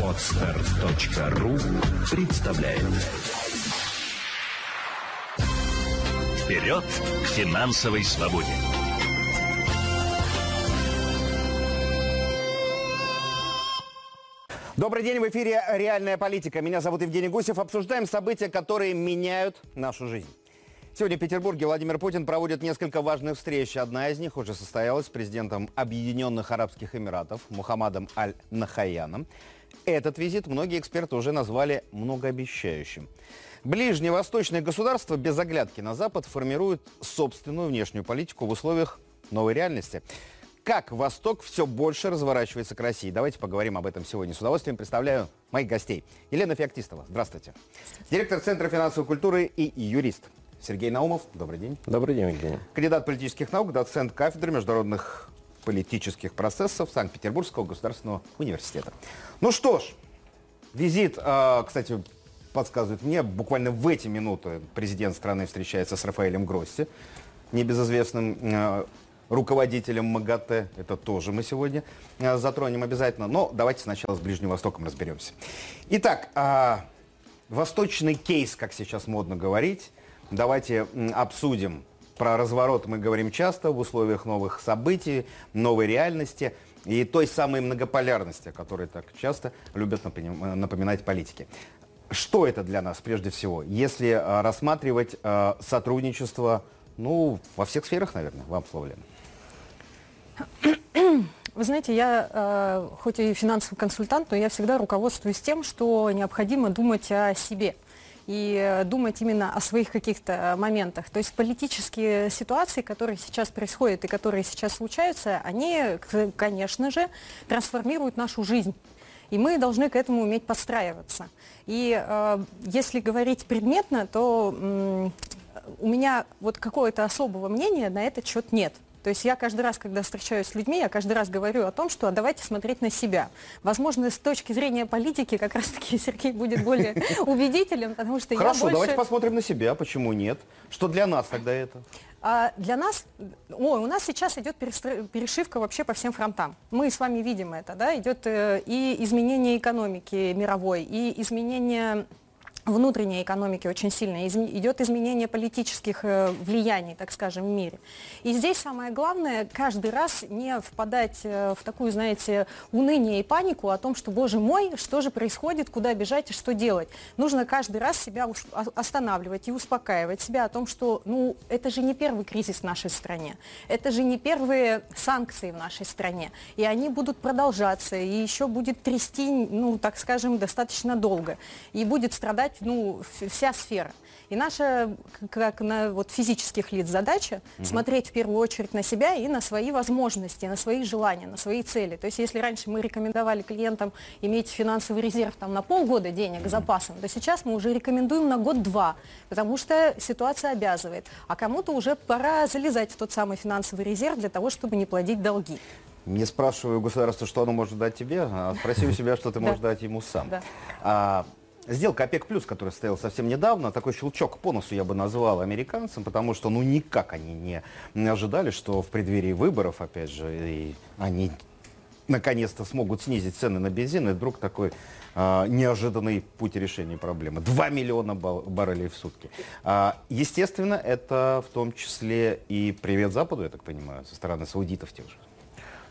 Отстар.ру представляет Вперед к финансовой свободе! Добрый день, в эфире «Реальная политика». Меня зовут Евгений Гусев. Обсуждаем события, которые меняют нашу жизнь. Сегодня в Петербурге Владимир Путин проводит несколько важных встреч. Одна из них уже состоялась с президентом Объединенных Арабских Эмиратов Мухаммадом Аль-Нахаяном. Этот визит многие эксперты уже назвали многообещающим. Ближневосточные государства без оглядки на Запад формируют собственную внешнюю политику в условиях новой реальности. Как Восток все больше разворачивается к России? Давайте поговорим об этом сегодня. С удовольствием представляю моих гостей. Елена Феоктистова, здравствуйте. Директор Центра финансовой культуры и юрист. Сергей Наумов, добрый день. Добрый день, Евгений. Кандидат политических наук, доцент кафедры международных политических процессов Санкт-Петербургского государственного университета. Ну что ж, визит, э, кстати, подсказывает мне, буквально в эти минуты президент страны встречается с Рафаэлем Гросси, небезызвестным э, руководителем МАГАТЭ. Это тоже мы сегодня э, затронем обязательно. Но давайте сначала с Ближним Востоком разберемся. Итак, восточный кейс, как сейчас модно говорить, давайте обсудим. Про разворот мы говорим часто в условиях новых событий, новой реальности и той самой многополярности, о которой так часто любят напоминать, напоминать политики. Что это для нас прежде всего, если э, рассматривать э, сотрудничество, ну, во всех сферах, наверное, вам слово, Лена. Вы знаете, я э, хоть и финансовый консультант, но я всегда руководствуюсь тем, что необходимо думать о себе и э, думать именно о своих каких-то моментах. То есть политические ситуации, которые сейчас происходят и которые сейчас случаются, они, конечно же, трансформируют нашу жизнь. И мы должны к этому уметь подстраиваться. И э, если говорить предметно, то м, у меня вот какого-то особого мнения на этот счет нет. То есть я каждый раз, когда встречаюсь с людьми, я каждый раз говорю о том, что давайте смотреть на себя. Возможно, с точки зрения политики как раз-таки Сергей будет более убедителен, потому что я Хорошо, больше... давайте посмотрим на себя, почему нет. Что для нас тогда это? А для нас, ой, у нас сейчас идет перешивка вообще по всем фронтам. Мы с вами видим это, да, идет э, и изменение экономики мировой, и изменение внутренней экономики очень сильно, идет изменение политических э, влияний, так скажем, в мире. И здесь самое главное, каждый раз не впадать э, в такую, знаете, уныние и панику о том, что, боже мой, что же происходит, куда бежать и что делать. Нужно каждый раз себя о- останавливать и успокаивать себя о том, что, ну, это же не первый кризис в нашей стране, это же не первые санкции в нашей стране, и они будут продолжаться, и еще будет трясти, ну, так скажем, достаточно долго, и будет страдать, ну, вся сфера. И наша, как на вот, физических лиц, задача смотреть в первую очередь на себя и на свои возможности, на свои желания, на свои цели. То есть если раньше мы рекомендовали клиентам иметь финансовый резерв там, на полгода денег запасом, то сейчас мы уже рекомендуем на год-два, потому что ситуация обязывает. А кому-то уже пора залезать в тот самый финансовый резерв для того, чтобы не платить долги. Не спрашиваю государство, что оно может дать тебе, а спроси у себя, что ты можешь дать ему сам. Сделка ОПЕК+, плюс, которая состоялась совсем недавно, такой щелчок по носу я бы назвал американцам, потому что ну никак они не, ожидали, что в преддверии выборов, опять же, и они наконец-то смогут снизить цены на бензин, и вдруг такой а, неожиданный путь решения проблемы. 2 миллиона ба- баррелей в сутки. А, естественно, это в том числе и привет Западу, я так понимаю, со стороны саудитов тех же.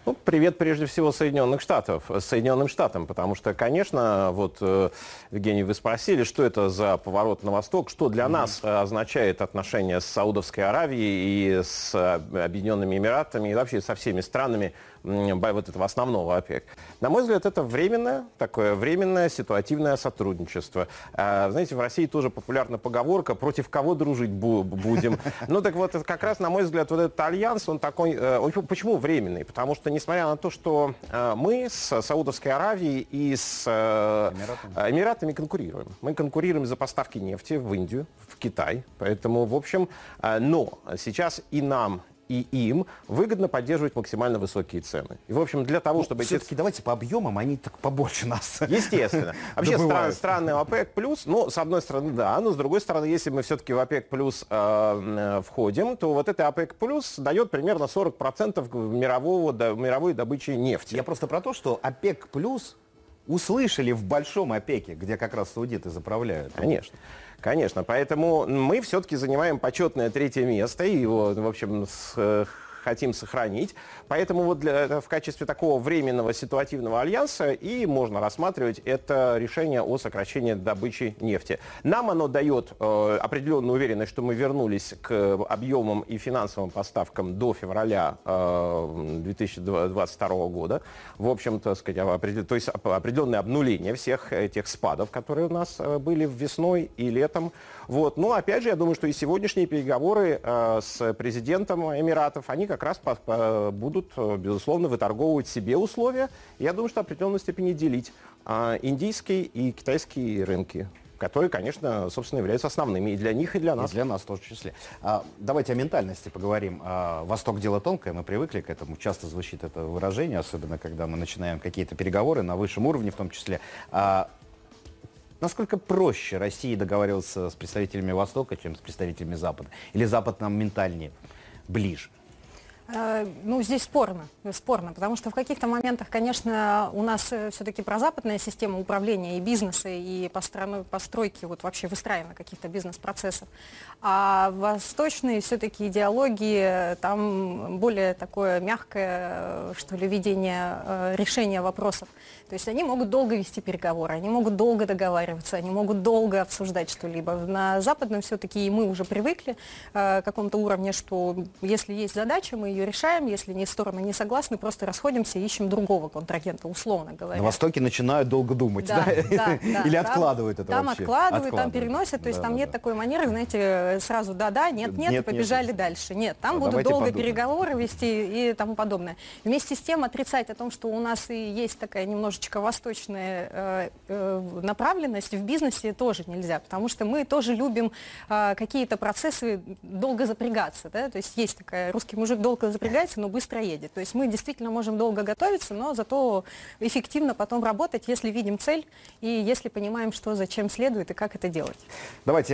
Ну, привет прежде всего Соединенных Штатов, Соединенным Штатам, потому что, конечно, вот, э, Евгений, вы спросили, что это за поворот на восток, что для нас э, означает отношения с Саудовской Аравией и с э, Объединенными Эмиратами, и вообще со всеми странами вот этого основного ОПЕК. На мой взгляд, это временное, такое временное ситуативное сотрудничество. А, знаете, в России тоже популярна поговорка «против кого дружить бу- будем?». Ну так вот, как раз, на мой взгляд, вот этот альянс, он такой, э, он почему временный? Потому что, несмотря на то, что э, мы с Саудовской Аравией и с э, Эмиратами. Эмиратами конкурируем. Мы конкурируем за поставки нефти в Индию, в Китай. Поэтому, в общем, но сейчас и нам, и им выгодно поддерживать максимально высокие цены. И, в общем, для того, Ну, чтобы эти Все-таки давайте по объемам, они так побольше нас. Естественно. Вообще стран, странный ОПЕК плюс, ну, с одной стороны, да, но с другой стороны, если мы все-таки в ОПЕК плюс э, э, входим, то вот это ОПЕК плюс дает примерно 40% мирового, до- мировой добычи нефти. Я просто про то, что ОПЕК плюс услышали в большом ОПЕКе, где как раз саудиты заправляют. Конечно. Конечно, поэтому мы все-таки занимаем почетное третье место. И его, в общем, с- э, хотим сохранить. Поэтому вот для, это в качестве такого временного ситуативного альянса и можно рассматривать это решение о сокращении добычи нефти. Нам оно дает э, определенную уверенность, что мы вернулись к объемам и финансовым поставкам до февраля э, 2022 года. В общем-то, сказать, то есть оп- определенное обнуление всех этих спадов, которые у нас э, были весной и летом. Вот. Но опять же, я думаю, что и сегодняшние переговоры э, с президентом Эмиратов, они как раз по- по- будут, э, безусловно, выторговывать себе условия. Я думаю, что в определенной степени делить а, индийские и китайские рынки, которые, конечно, собственно, являются основными и для них, и для И нас. для нас в числе. А, давайте о ментальности поговорим. А, Восток дело тонкое, мы привыкли к этому. Часто звучит это выражение, особенно когда мы начинаем какие-то переговоры на высшем уровне в том числе. А, насколько проще России договариваться с представителями Востока, чем с представителями Запада? Или Запад нам ментальнее, ближе? Э, Ну, здесь спорно, спорно, потому что в каких-то моментах, конечно, у нас все-таки прозападная система управления и бизнеса, и постройки, вот вообще выстраивания каких-то бизнес-процессов. А восточные все-таки идеологии, там более такое мягкое, э, что ли, видение э, решения вопросов. То есть они могут долго вести переговоры, они могут долго договариваться, они могут долго обсуждать что-либо. На западном все-таки мы уже привыкли э, к какому-то уровне, что если есть задача, мы ее решаем, если не стороны не согласны, просто расходимся и ищем другого контрагента, условно говоря. На Востоке начинают долго думать, да? Да, да. Или Там- откладывают это Там вообще? откладывают, там переносят, то есть Да, там да, нет да. такой манеры, знаете, сразу да-да, нет-нет, и побежали нет. дальше. Нет, там А будут долго подумаем. переговоры вести и тому подобное. Вместе с тем отрицать о том, что у нас и есть такая немножечко восточная э, э, направленность в бизнесе тоже нельзя, потому что мы тоже любим э, какие-то процессы долго запрягаться, да, то есть есть такая, русский мужик долго запрягается, но быстро едет. То есть мы действительно можем долго готовиться, но зато эффективно потом работать, если видим цель и если понимаем, что зачем следует и как это делать. Давайте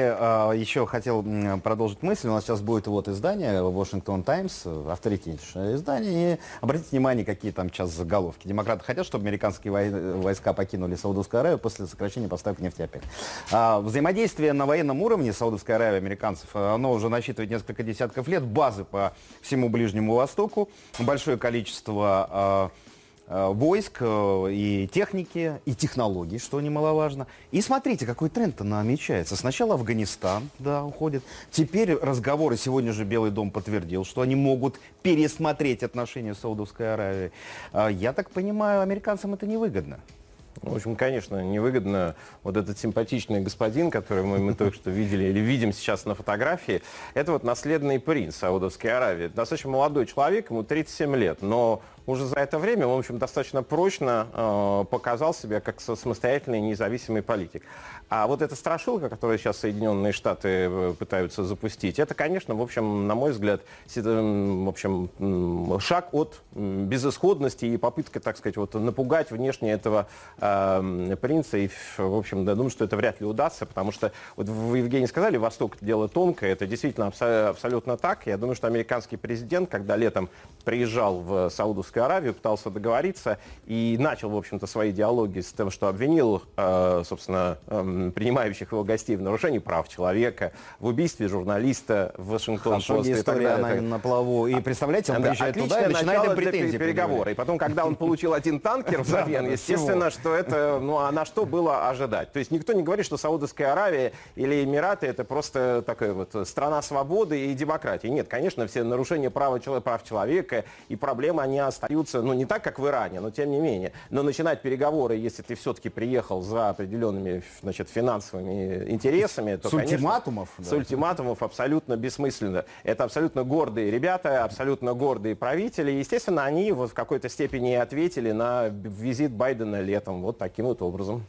еще хотел продолжить мысль. У нас сейчас будет вот издание Washington Times, авторитетнейшее издание. И обратите внимание, какие там сейчас заголовки. Демократы хотят, чтобы американские войска покинули Саудовскую Аравию после сокращения поставок нефти ОПЕК. А, взаимодействие на военном уровне Саудовской Аравии американцев, оно уже насчитывает несколько десятков лет. Базы по всему Ближнему Востоку. Большое количество а, войск э, и техники, и технологий, что немаловажно. И смотрите, какой тренд-то намечается. Сначала Афганистан, да, уходит. Теперь разговоры, сегодня же Белый дом подтвердил, что они могут пересмотреть отношения с Саудовской Аравией. А, Я так понимаю, американцам это невыгодно. В общем, конечно, невыгодно вот этот симпатичный господин, который мы, мы только что видели или видим сейчас на фотографии, это вот наследный принц Саудовской Аравии. Достаточно молодой человек, ему 37 лет, но уже за это время в общем, достаточно прочно э, показал себя как самостоятельный независимый политик. А вот эта страшилка, которую сейчас Соединенные Штаты э, пытаются запустить, это, конечно, в общем, на мой взгляд, м, в общем, шаг от безысходности и попытка, так сказать, вот напугать внешне этого э, принца. И, в общем, я думаю, что это вряд ли удастся, потому что, вот вы, Евгений, сказали, Восток дело тонкое, это действительно абсо- абсолютно так. Я думаю, что американский президент, когда летом приезжал в Саудовскую Аравию, пытался договориться и начал, в общем-то, свои диалоги с тем, что обвинил, э, собственно, эм, принимающих его гостей в нарушении прав человека, в убийстве журналиста в Вашингтон-Пост и так история далее. на, на плаву. И представляете, он Да, приезжает туда и начинает им претензии переговоры. И потом, когда он получил один танкер взамен, естественно, что это, ну а на что было ожидать? То есть никто не говорит, что Саудовская Аравия или Эмираты это просто такая вот страна свободы и демократии. Нет, конечно, все нарушения права, чело- прав человека и проблемы, они остаются, ну не так, как в Иране, но тем не менее. Но начинать переговоры, если ты все-таки приехал за определенными значит, финансовыми интересами, то, С конечно, ультиматумов, С да. ультиматумов абсолютно бессмысленно. Это абсолютно гордые ребята, абсолютно гордые правители. Естественно, они вот в какой-то степени и ответили на визит Байдена летом вот таким вот образом.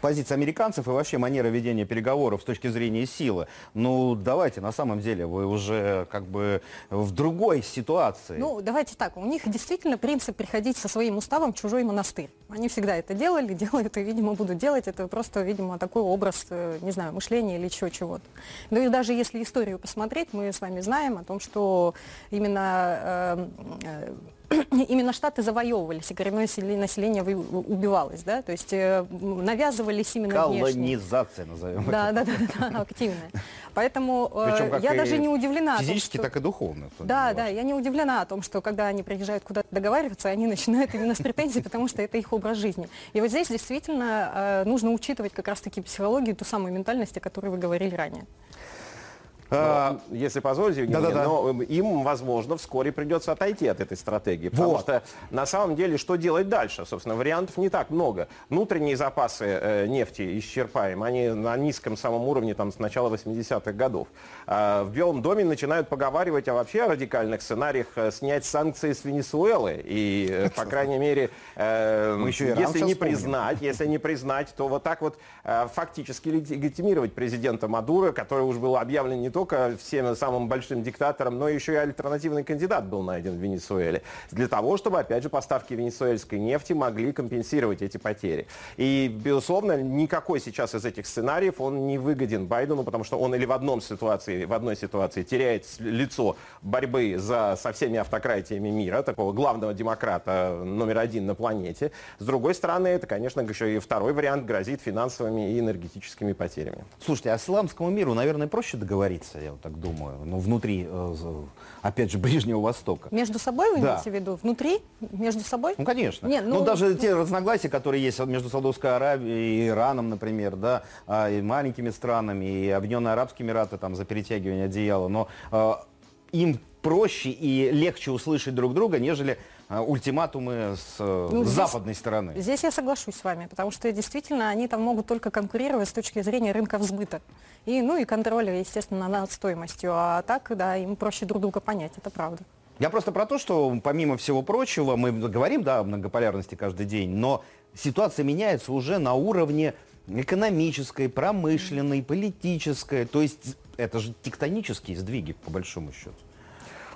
Позиция американцев и вообще манера ведения переговоров с точки зрения силы. Ну, давайте, на самом деле, вы уже как бы в другой ситуации. Ну, давайте так, у них действительно принцип приходить со своим уставом в чужой монастырь. Они всегда это делали, делают и, видимо, будут делать. Это просто, видимо, такой образ, э, не знаю, мышления или чего чего-то. Ну и даже если историю посмотреть, мы с вами знаем о том, что именно э, именно штаты завоевывались, и коренное население убивалось, да, то есть э, навязывались именно Колонизация, внешне. назовем да, это. Да, да, да, активная. Поэтому э, я даже не удивлена. Физически, том, что... так и духовно. Да, да, я не удивлена о том, что когда они приезжают куда-то договариваться, они начинают именно с претензий, потому что это их образ жизни. И вот здесь действительно э, нужно учитывать как раз-таки психологию, ту самую ментальность, о которой вы говорили ранее. А, если позволите, Евгений, да, да, да. но им, возможно, вскоре придется отойти от этой стратегии. Потому вот. что на самом деле, что делать дальше? Собственно, вариантов не так много. Внутренние запасы э, нефти исчерпаем. Они на низком самом уровне там, с начала 80-х годов. А в Белом доме начинают поговаривать о вообще радикальных сценариях э, снять санкции с Венесуэлы. И, э, по крайней мере, э, если не признать, если не признать, то вот так вот э, фактически легитимировать президента Мадуро, который уже был объявлен не то только всем самым большим диктатором, но еще и альтернативный кандидат был найден в Венесуэле. Для того, чтобы, опять же, поставки венесуэльской нефти могли компенсировать эти потери. И, безусловно, никакой сейчас из этих сценариев он не выгоден Байдену, потому что он или в, одном ситуации, в одной ситуации теряет лицо борьбы за, со всеми автократиями мира, такого главного демократа номер один на планете. С другой стороны, это, конечно, еще и второй вариант грозит финансовыми и энергетическими потерями. Слушайте, а исламскому миру, наверное, проще договориться? Ситуация, я вот так думаю, ну, внутри, э, опять же, Ближнего Востока. Между собой вы да. имеете в виду? Внутри? Между собой? Ну, конечно. Нет, ну, ну, даже ну... те разногласия, которые есть между Саудовской Аравией и Ираном, например, да, а, и маленькими странами, и Объединенные Арабские Эмираты там за перетягивание одеяла, но э, им проще и легче услышать друг друга, нежели ультиматумы с э, ну, западной здесь, стороны. Здесь я соглашусь с вами, потому что действительно они там могут только конкурировать с точки зрения рынка взбыта. И, ну и контроля, естественно, над стоимостью. А так, да, им проще друг друга понять, это правда. Я просто про то, что помимо всего прочего, мы говорим, да, о многополярности каждый день, но ситуация меняется уже на уровне экономической, промышленной, политической. То есть это же тектонические сдвиги, по большому счету.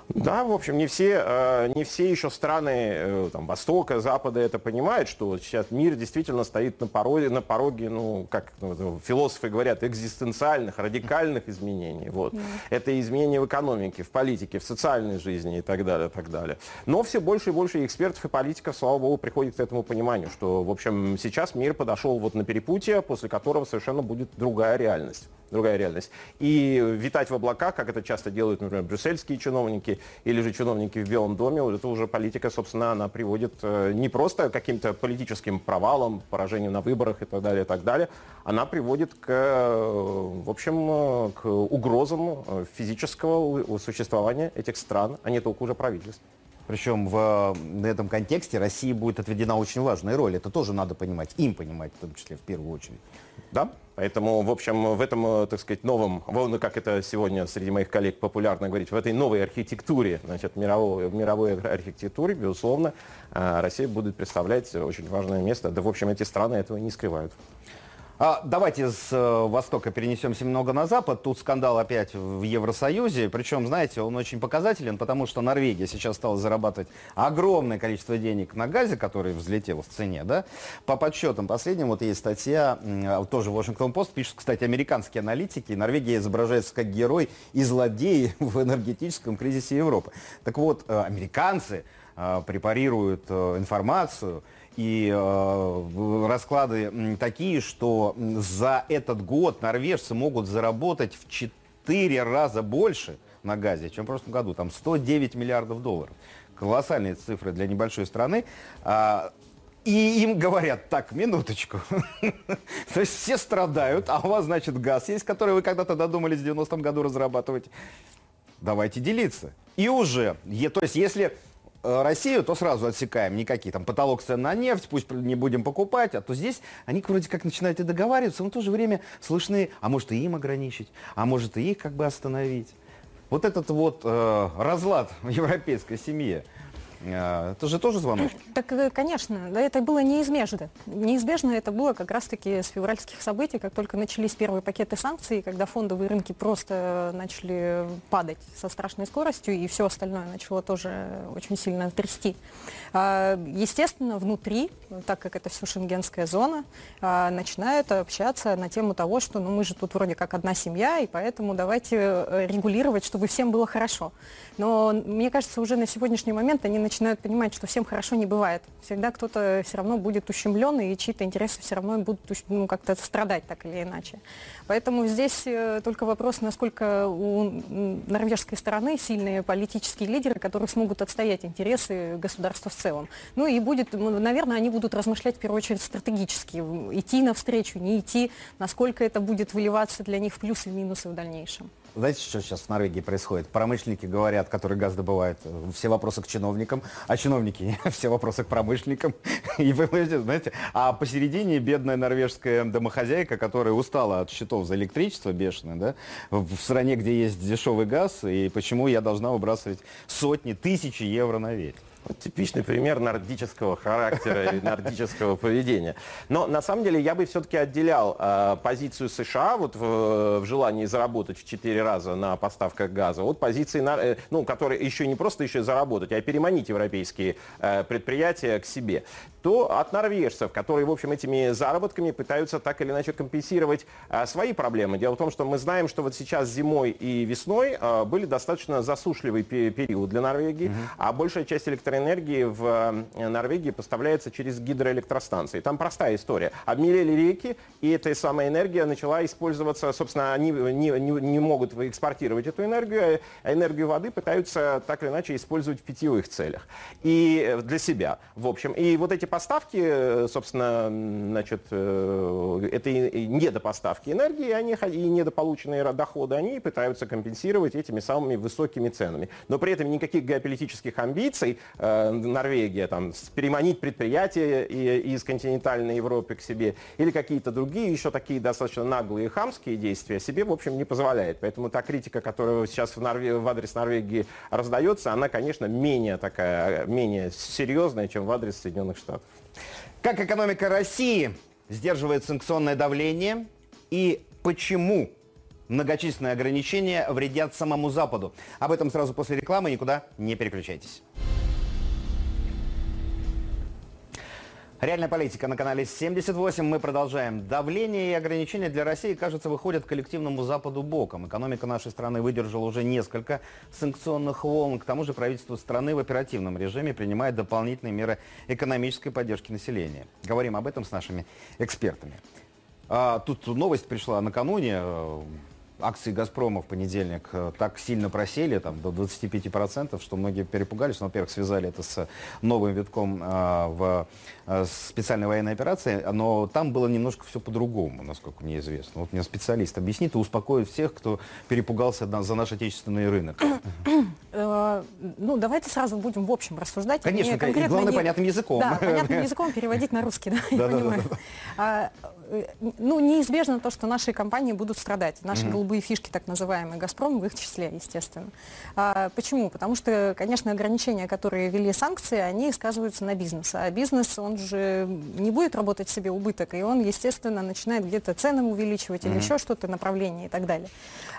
Да, в общем, не все, э, не все еще страны э, там, Востока, Запада это понимают, что сейчас мир действительно стоит на пороге, на пороге ну, как ну, философы говорят, экзистенциальных, радикальных изменений. Вот. Mm. Это изменения в экономике, в политике, в социальной жизни и так далее, так далее. Но все больше и больше экспертов и политиков, слава богу, приходят к этому пониманию, что, в общем, сейчас мир подошел вот на перепутье, после которого совершенно будет другая реальность другая реальность. И витать в облаках, как это часто делают, например, брюссельские чиновники или же чиновники в Белом доме, вот это уже политика, собственно, она приводит э, не просто к каким-то политическим провалам, поражению на выборах и так далее, и так далее, она приводит к, э, в общем, к угрозам э, физического существования этих стран, а не только уже правительств. Причем в, в этом контексте России будет отведена очень важная роль. Это тоже надо понимать, им понимать, в том числе в первую очередь. Да, поэтому, в общем, в этом, э, так сказать, новом, ну, как это сегодня среди моих коллег популярно говорить, в этой новой архитектуре, значит, мировой, мировой архитектуре, безусловно, э, Россия будет представлять очень важное место. Да, в общем, эти страны этого не скрывают. А, давайте с э, Востока перенесемся немного на Запад. Тут скандал опять в Евросоюзе. Причем, знаете, он очень показателен, потому что Норвегия сейчас стала зарабатывать огромное количество денег на газе, который взлетел в цене. Да? По подсчетам последним, вот есть статья, э, тоже Washington Post, пишут, кстати, американские аналитики. Норвегия изображается как герой и злодей в энергетическом кризисе Европы. Так вот, э, американцы э, препарируют информацию, и э, расклады такие, что за этот год норвежцы могут заработать в 4 раза больше на газе, чем в прошлом году. Там 109 миллиардов долларов. Колоссальные цифры для небольшой страны. А, и им говорят, так, минуточку. То есть все страдают, а у вас, значит, газ есть, который вы когда-то додумались в 90-м году разрабатывать. Давайте делиться. И уже, то есть если Россию, то сразу отсекаем никакие там потолок цен на нефть, пусть не будем покупать, а то здесь они вроде как начинают и договариваться, но в то же время слышны, а может и им ограничить, а может и их как бы остановить. Вот этот вот э, разлад в европейской семье. Э, это же тоже звоночки. Так, э, конечно, да, это было неизбежно. Неизбежно это было как раз-таки с февральских событий, как только начались первые пакеты санкций, когда фондовые рынки просто начали падать со страшной скоростью, и все остальное начало тоже очень сильно трясти. А, естественно, внутри, так как это все шенгенская зона, а, начинают общаться на тему того, что ну, мы же тут вроде как одна семья, и поэтому давайте э, регулировать, чтобы всем было хорошо. Но мне кажется, уже на сегодняшний момент они начинают понимать, что всем хорошо не бывает. Всегда кто-то все равно будет ущемлен, и чьи-то интересы все равно будут ну, как-то страдать так или иначе. Поэтому здесь э, только вопрос, насколько у норвежской стороны сильные политические лидеры, которые смогут отстоять интересы государства в целом. Ну и будет, наверное, они будут размышлять в первую очередь стратегически, идти навстречу, не идти, насколько это будет выливаться для них в плюсы и минусы в дальнейшем. Знаете, что сейчас в Норвегии происходит? Промышленники говорят, которые газ добывают, все вопросы к чиновникам, а чиновники все вопросы к промышленникам. И вы знаете, а посередине бедная норвежская домохозяйка, которая устала от счетов за электричество бешеное, да, в стране, где есть дешевый газ, и почему я должна выбрасывать сотни, тысячи евро на ветер. Вот типичный пример нордического характера и нордического поведения. Но на самом деле я бы все-таки отделял э, позицию США вот в, в желании заработать в 4 раза на поставках газа от позиции, э, ну, которая еще не просто еще заработать, а переманить европейские э, предприятия к себе то от норвежцев, которые, в общем, этими заработками пытаются так или иначе компенсировать а, свои проблемы. Дело в том, что мы знаем, что вот сейчас зимой и весной а, были достаточно засушливый период для Норвегии, угу. а большая часть электроэнергии в а, Норвегии поставляется через гидроэлектростанции. Там простая история. Обмелели реки, и эта самая энергия начала использоваться, собственно, они не, не, не могут экспортировать эту энергию, а энергию воды пытаются так или иначе использовать в питьевых целях. И э, для себя, в общем. И вот эти поставки, э, собственно, значит, э, это и недопоставки энергии, они, и недополученные доходы, они пытаются компенсировать этими самыми высокими ценами. Но при этом никаких геополитических амбиций э, Норвегия, там, переманить предприятия из континентальной Европы к себе или какие-то другие еще такие достаточно наглые хамские действия себе, в общем, не позволяет. Поэтому та критика, которая сейчас в, Норве... в адрес Норвегии раздается, она, конечно, менее такая, менее серьезная, чем в адрес Соединенных Штатов. Как экономика России сдерживает санкционное давление и почему многочисленные ограничения вредят самому Западу? Об этом сразу после рекламы, никуда не переключайтесь. Реальная политика на канале 78. Мы продолжаем. Давление и ограничения для России, кажется, выходят коллективному Западу боком. Экономика нашей страны выдержала уже несколько санкционных волн. К тому же правительство страны в оперативном режиме принимает дополнительные меры экономической поддержки населения. Говорим об этом с нашими экспертами. А, тут новость пришла накануне акции «Газпрома» в понедельник э, так сильно просели, там, до 25%, что многие перепугались. Ну, во-первых, связали это с новым витком э, в э, специальной военной операции, но там было немножко все по-другому, насколько мне известно. Вот мне специалист объяснит и успокоит всех, кто перепугался за наш отечественный рынок. Ну, давайте сразу будем в общем рассуждать. Конечно, и главное, не... понятным языком. Да, понятным языком переводить на русский, да, я понимаю. Э, ну, неизбежно то, что наши компании будут страдать. Наши голубые фишки, так называемые, «Газпром» в их числе, естественно. А, почему? Потому что, конечно, ограничения, которые ввели санкции, они сказываются на бизнесе. А бизнес, он же не будет работать себе убыток, и он, естественно, начинает где-то цены увеличивать или еще что-то, направление и так далее.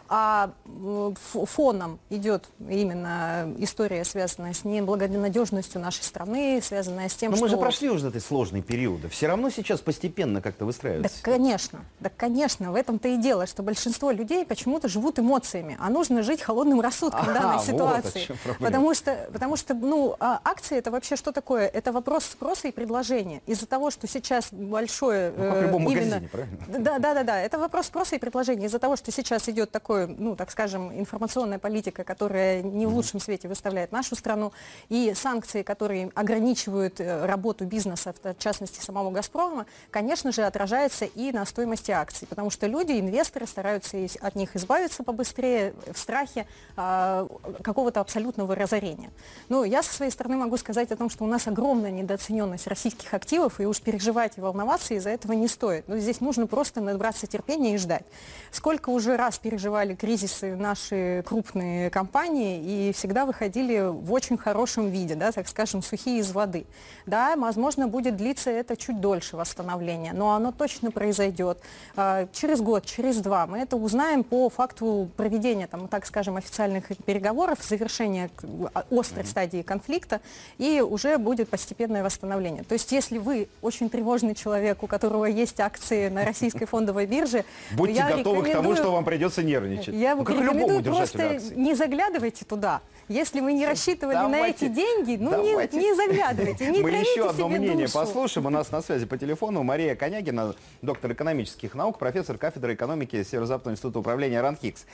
А фоном идет именно история, связанная с неблагонадежностью нашей страны, связанная с тем, Но что... мы же прошли уже этой сложной периоды. Все равно сейчас постепенно как-то выстраивается. Да, конечно. Да, конечно. В этом-то и дело, что большинство людей почему-то живут эмоциями, а нужно жить холодным рассудком в данной ситуации. Вот потому что, потому что, ну, а акции это вообще что такое? Это вопрос спроса и предложения. Из-за того, что сейчас большое... Ну, как в любом именно... магазине, правильно? Да, да, да, да. Это вопрос спроса и предложения. Из-за того, что сейчас идет такое ну, так скажем, информационная политика, которая не в лучшем свете выставляет нашу страну, и санкции, которые ограничивают э, работу бизнеса, в частности самого «Газпрома», конечно же, отражается отражается и на стоимости акций, потому что люди, инвесторы стараются от них избавиться побыстрее в страхе а, какого-то абсолютного разорения. Ну, я со своей стороны могу сказать о том, что у нас огромная недооцененность российских активов, и уж переживать и волноваться из-за этого не стоит. Но здесь нужно просто набраться терпения и ждать. Сколько уже раз переживали кризисы наши крупные компании и всегда выходили в очень хорошем виде, да, так скажем, сухие из воды. Да, возможно, будет длиться это чуть дольше восстановления, но оно точно произойдет а, через год, через два. Мы это узнаем по факту проведения, там, так скажем, официальных переговоров, завершения а, острой mm-hmm. стадии конфликта, и уже будет постепенное восстановление. То есть, если вы очень тревожный человек, у которого есть акции на российской фондовой бирже, Будьте готовы к тому, что вам придется нервничать. Я ну, рекомендую просто не заглядывайте туда. Если вы не рассчитывали давайте, на эти деньги, ну не, не заглядывайте, не Мы еще одно мнение душу. послушаем. У нас на связи по телефону Мария Конягина, доктор экономических наук, профессор кафедры экономики Северо-Западного института управления РАНХИКС.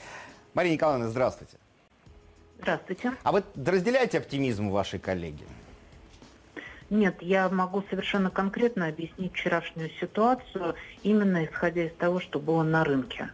Мария Николаевна, здравствуйте. Здравствуйте. А вы разделяете оптимизм вашей коллеги? Нет, я могу совершенно конкретно объяснить вчерашнюю ситуацию, именно исходя из того, что было на рынке.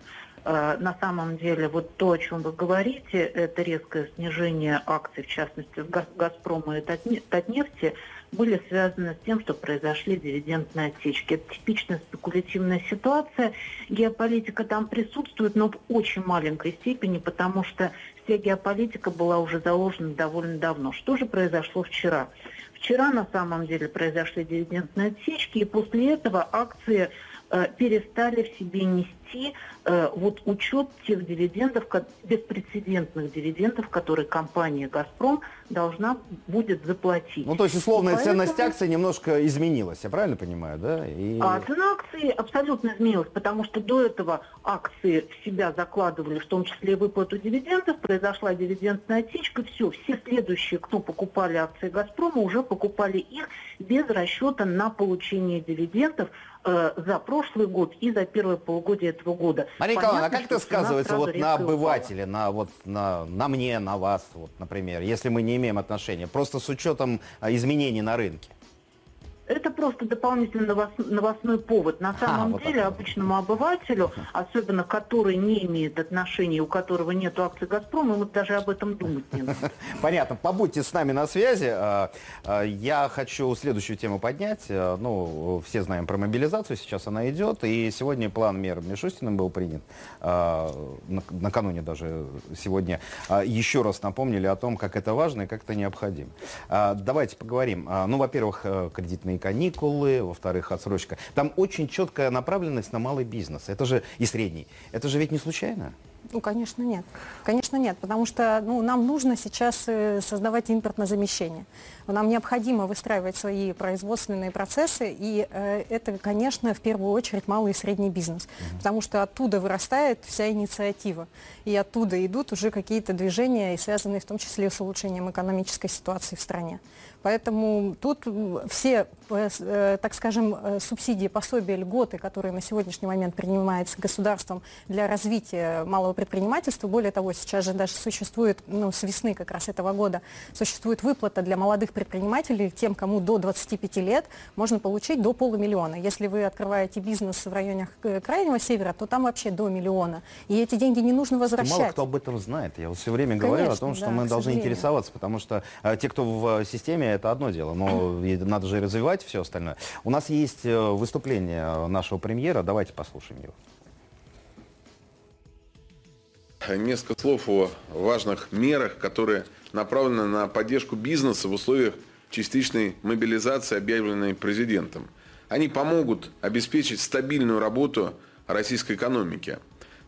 Э, на самом деле, вот то, о чем вы говорите, это резкое снижение акций, в частности, «Газпрома» и «Татнефти», были связаны с тем, что произошли дивидендные отсечки. Это типичная спекулятивная ситуация. Геополитика там присутствует, но в очень маленькой степени, потому что вся геополитика была уже заложена довольно давно. Что же произошло вчера? Вчера на самом деле произошли дивидендные отсечки, и после этого акции перестали в себе нести Э, вот учет тех дивидендов, беспрецедентных дивидендов, которые компания «Газпром» должна будет заплатить. Ну, то есть, условная поэтому... ценность акций немножко изменилась, я правильно понимаю, да? И... А цена акций абсолютно изменилась, потому что до этого акции в себя закладывали, в том числе и выплату дивидендов, произошла дивидендная отсечка, все, все следующие, кто покупали акции «Газпрома», уже покупали их без расчета на получение дивидендов э, за прошлый год и за первое полугодие этого года. Мария Николаевна, а как это сказывается вот на обывателе, на, вот, на, на мне, на вас, вот, например, если мы не имеем отношения, просто с учетом а, изменений на рынке? Это просто дополнительный новостной повод. На самом а, деле, вот обычному обывателю, особенно который не имеет отношения, у которого нет акций «Газпрома», ему даже об этом думать не надо. Понятно. Побудьте с нами на связи. А, а, я хочу следующую тему поднять. А, ну, все знаем про мобилизацию, сейчас она идет. И сегодня план мер Мишустиным был принят. Накануне даже сегодня еще раз напомнили о том, как это важно и как это необходимо. Давайте поговорим. Ну, во-первых, э, каникулы, во-вторых, отсрочка. Там очень четкая направленность на малый бизнес. Это же и средний. Это же ведь не случайно? Ну, конечно, нет. Конечно, нет, потому что ну, нам нужно сейчас э, создавать импортное замещение. Нам необходимо выстраивать свои производственные процессы, и э, это, конечно, в первую очередь малый и средний бизнес, mm-hmm. потому что оттуда вырастает вся инициатива, и оттуда идут уже какие-то движения, связанные в том числе с улучшением экономической ситуации в стране. Поэтому тут все, э, э, так скажем, э, субсидии, пособия, льготы, которые на сегодняшний момент принимаются государством для развития малого предпринимательства, более того, сейчас же даже существует, ну, с весны как раз этого года, существует выплата для молодых предпринимателей, тем, кому до 25 лет, можно получить до полумиллиона. Если вы открываете бизнес в районах Крайнего Севера, то там вообще до миллиона. И эти деньги не нужно возвращать. Мало кто об этом знает. Я вот все время Конечно, говорю о том, что да, мы должны интересоваться, потому что э, те, кто в системе это одно дело, но надо же развивать все остальное. У нас есть э, выступление нашего премьера, давайте послушаем его. Несколько слов о важных мерах, которые направлены на поддержку бизнеса в условиях частичной мобилизации, объявленной президентом. Они помогут обеспечить стабильную работу российской экономики.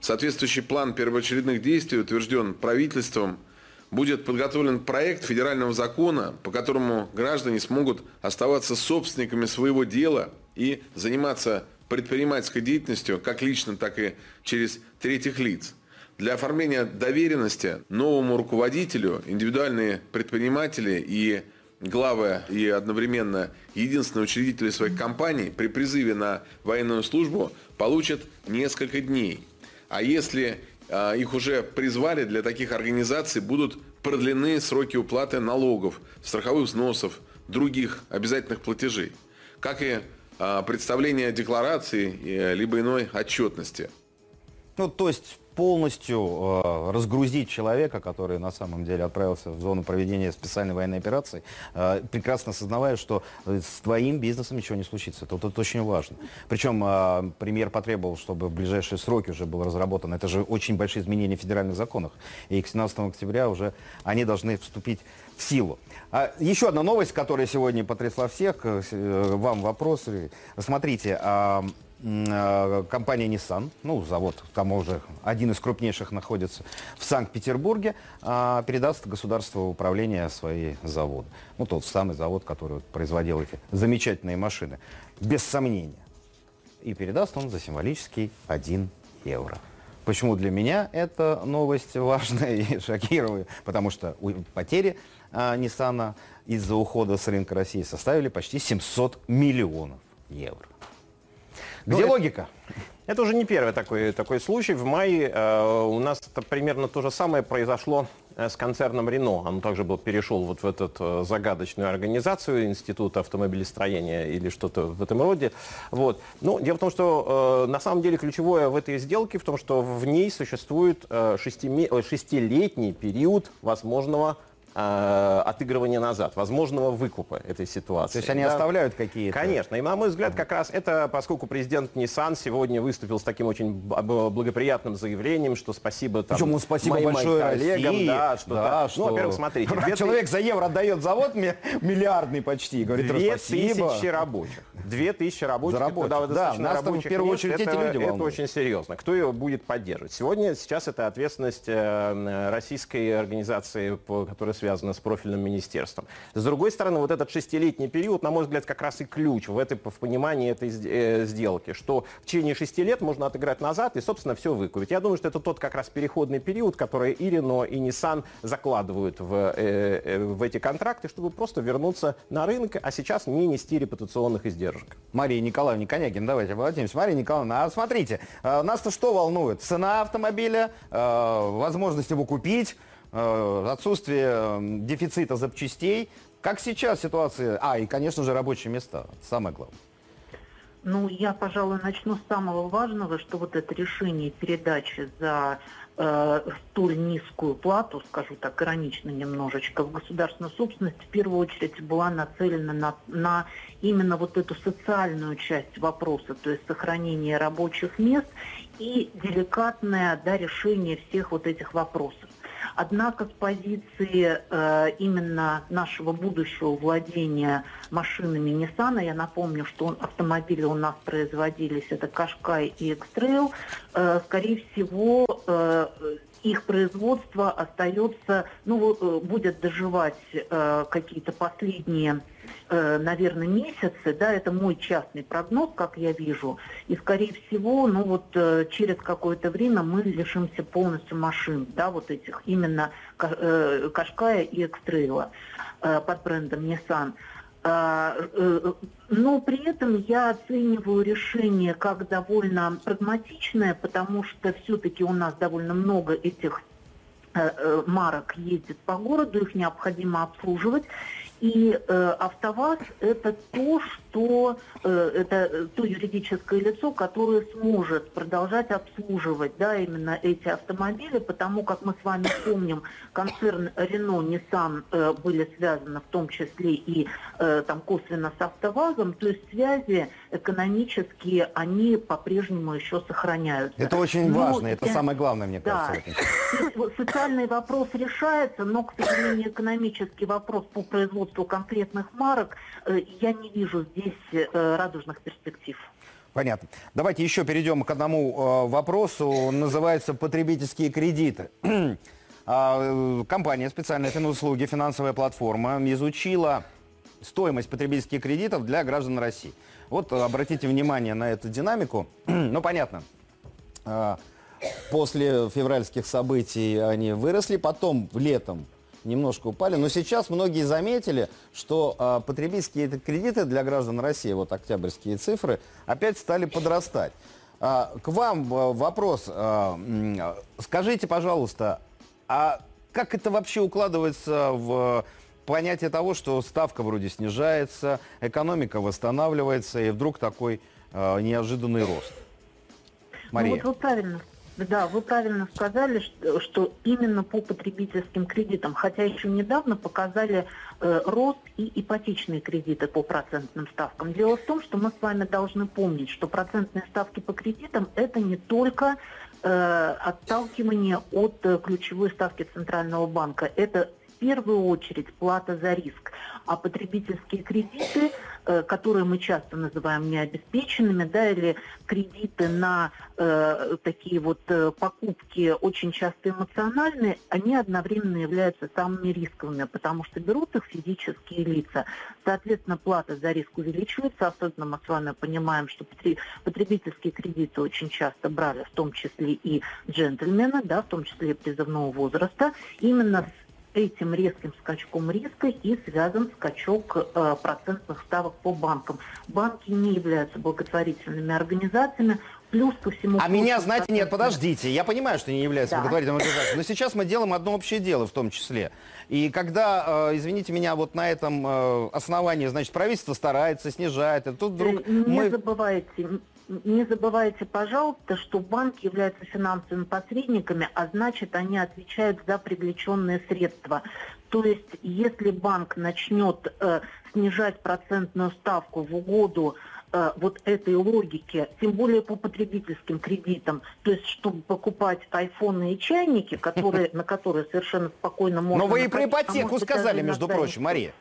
Соответствующий план первоочередных действий утвержден правительством – будет подготовлен проект федерального закона, по которому граждане смогут оставаться собственниками своего дела и заниматься предпринимательской деятельностью как лично, так и через третьих лиц. Для оформления доверенности новому руководителю индивидуальные предприниматели и главы и одновременно единственные учредители своих компаний при призыве на военную службу получат несколько дней. А если а, их уже призвали для таких организаций, будут продлены сроки уплаты налогов, страховых взносов, других обязательных платежей. Как и а, представления декларации, э, либо иной отчетности. Ну, то есть полностью э, разгрузить человека, который на самом деле отправился в зону проведения специальной военной операции, э, прекрасно осознавая, что с твоим бизнесом ничего не случится. Это, это очень важно. Причем э, премьер потребовал, чтобы в ближайшие сроки уже было разработано. Это же очень большие изменения в федеральных законах. И к 17 октября уже они должны вступить в силу. А еще одна новость, которая сегодня потрясла всех. Э, э, вам вопрос. Смотрите, а, Э, компания Nissan, ну, завод, там уже один из крупнейших находится в Санкт-Петербурге, а, передаст государство управление свои заводы. Ну, тот самый завод, который производил эти замечательные машины. Без сомнения. И передаст он за символический 1 евро. Почему для меня эта новость важная и шокирует? Потому что потери а, Nissan из-за ухода с рынка России составили почти 700 миллионов евро. Где ну, логика? Это, это уже не первый такой, такой случай. В мае э, у нас это примерно то же самое произошло э, с концерном Рено. Он также был, перешел вот в эту э, загадочную организацию Института автомобилестроения или что-то в этом роде. Вот. Ну, дело в том, что э, на самом деле ключевое в этой сделке в том, что в ней существует э, шестими, э, шестилетний период возможного э, отыгрывания назад, возможного выкупа этой ситуации. То есть они да? оставляют какие-то... Конечно. И на мой взгляд, как раз это, поскольку президент Nissan сегодня выступил с таким очень благоприятным заявлением, что спасибо там, Причем спасибо моим большое коллегам, России, да, что, да, что... Ну, во-первых, смотрите. Две Человек за евро отдает завод миллиардный почти, говорит, Две тысячи рабочих. Две тысячи рабочих. Когда да, нас там в первую очередь это, эти люди волнуют. Это очень серьезно. Кто ее будет поддерживать? Сегодня, сейчас это ответственность э, российской организации, которая связана с профильным министерством. С другой стороны, вот этот шестилетний период, на мой взгляд, как раз и ключ в, этой, в понимании этой э, сделки, что в течение шести лет можно отыграть назад и, собственно, все выкупить. Я думаю, что это тот как раз переходный период, который и Renault, и Nissan закладывают в, э, э, в эти контракты, чтобы просто вернуться на рынок, а сейчас не нести репутационных издержек. Мария Николаевна Конягин, давайте обратимся. Мария Николаевна, а смотрите, нас-то что волнует? Цена автомобиля, возможность его купить, отсутствие дефицита запчастей. Как сейчас ситуация? А, и, конечно же, рабочие места. Самое главное. Ну, я, пожалуй, начну с самого важного, что вот это решение передачи за э, столь низкую плату, скажу так, иронично немножечко, в государственную собственность в первую очередь была нацелена на, на именно вот эту социальную часть вопроса, то есть сохранение рабочих мест и деликатное да, решение всех вот этих вопросов. Однако с позиции э, именно нашего будущего владения машинами Nissan, я напомню, что он, автомобили у нас производились, это Кашкай и Экстрейл, э, скорее всего, э, их производство остается, ну, э, будет доживать э, какие-то последние Э, наверное, месяцы, да, это мой частный прогноз, как я вижу, и, скорее всего, ну вот э, через какое-то время мы лишимся полностью машин, да, вот этих именно э, Кашкая и Экстрейла под брендом Nissan. Но при этом я оцениваю решение как довольно прагматичное, потому что все-таки у нас довольно много этих марок ездит по городу, их необходимо обслуживать. И э, АвтоВАЗ – это то, что э, это то юридическое лицо, которое сможет продолжать обслуживать, да, именно эти автомобили, потому как мы с вами помним, концерн Renault, Nissan э, были связаны в том числе и э, там косвенно с АвтоВАЗом, то есть связи экономические они по-прежнему еще сохраняются. Это очень но, важно, это я, самое главное, мне кажется. Да, социальный вопрос решается, но, к сожалению, экономический вопрос по производству конкретных марок, э, я не вижу здесь э, радужных перспектив. Понятно. Давайте еще перейдем к одному э, вопросу. Он называется потребительские кредиты. А, компания специальная финуслуги, финансовая платформа, изучила стоимость потребительских кредитов для граждан России. Вот обратите внимание на эту динамику. ну, понятно, после февральских событий они выросли, потом летом немножко упали. Но сейчас многие заметили, что э, потребительские кредиты для граждан России, вот октябрьские цифры, опять стали подрастать. Э, к вам э, вопрос. Э, скажите, пожалуйста, а как это вообще укладывается в понятие того, что ставка вроде снижается, экономика восстанавливается, и вдруг такой э, неожиданный рост. Мария. Ну, вот вы правильно да, вы правильно сказали, что, что именно по потребительским кредитам, хотя еще недавно показали э, рост и ипотечные кредиты по процентным ставкам. Дело в том, что мы с вами должны помнить, что процентные ставки по кредитам это не только э, отталкивание от э, ключевой ставки Центрального банка, это первую очередь плата за риск, а потребительские кредиты Э, которые мы часто называем необеспеченными, да, или кредиты на э, такие вот э, покупки очень часто эмоциональные, они одновременно являются самыми рисковыми, потому что берут их физические лица. Соответственно, плата за риск увеличивается, особенно мы с вами понимаем, что потребительские кредиты очень часто брали, в том числе и джентльмены, да, в том числе и призывного возраста, именно с этим резким скачком риска и связан скачок э, процентных ставок по банкам. Банки не являются благотворительными организациями, плюс ко всему... А меня, знаете, нет, подождите, я понимаю, что не является да. благотворительной организацией, но сейчас мы делаем одно общее дело в том числе. И когда, э, извините меня, вот на этом э, основании, значит, правительство старается, снижает, и тут вдруг не мы... забывайте, не забывайте, пожалуйста, что банки являются финансовыми посредниками, а значит, они отвечают за привлеченные средства. То есть, если банк начнет э, снижать процентную ставку в угоду э, вот этой логике, тем более по потребительским кредитам, то есть, чтобы покупать айфоны и чайники, которые, на которые совершенно спокойно можно... Но вы и про а ипотеку сказали, между прочим, Мария.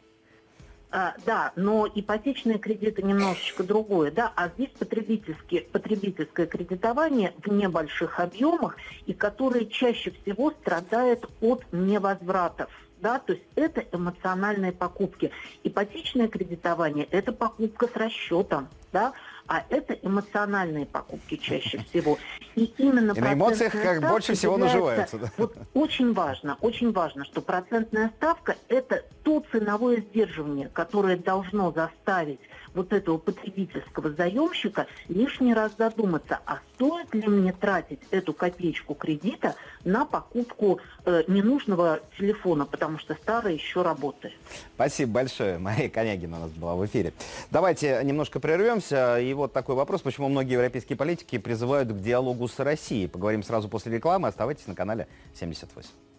А, да, но ипотечные кредиты немножечко другое, да, а здесь потребительские, потребительское кредитование в небольших объемах и которое чаще всего страдает от невозвратов. Да, то есть это эмоциональные покупки. Ипотечное кредитование – это покупка с расчетом, да, а это эмоциональные покупки чаще всего. И именно и на эмоциях как больше всего наживаются. Да? Вот очень важно, очень важно, что процентная ставка – это то ценовое сдерживание, которое должно заставить вот этого потребительского заемщика лишний раз задуматься, а стоит ли мне тратить эту копеечку кредита на покупку э, ненужного телефона, потому что старый еще работает. Спасибо большое. Мария Конягина у нас была в эфире. Давайте немножко прервемся и вот такой вопрос, почему многие европейские политики призывают к диалогу с Россией. Поговорим сразу после рекламы. Оставайтесь на канале 78.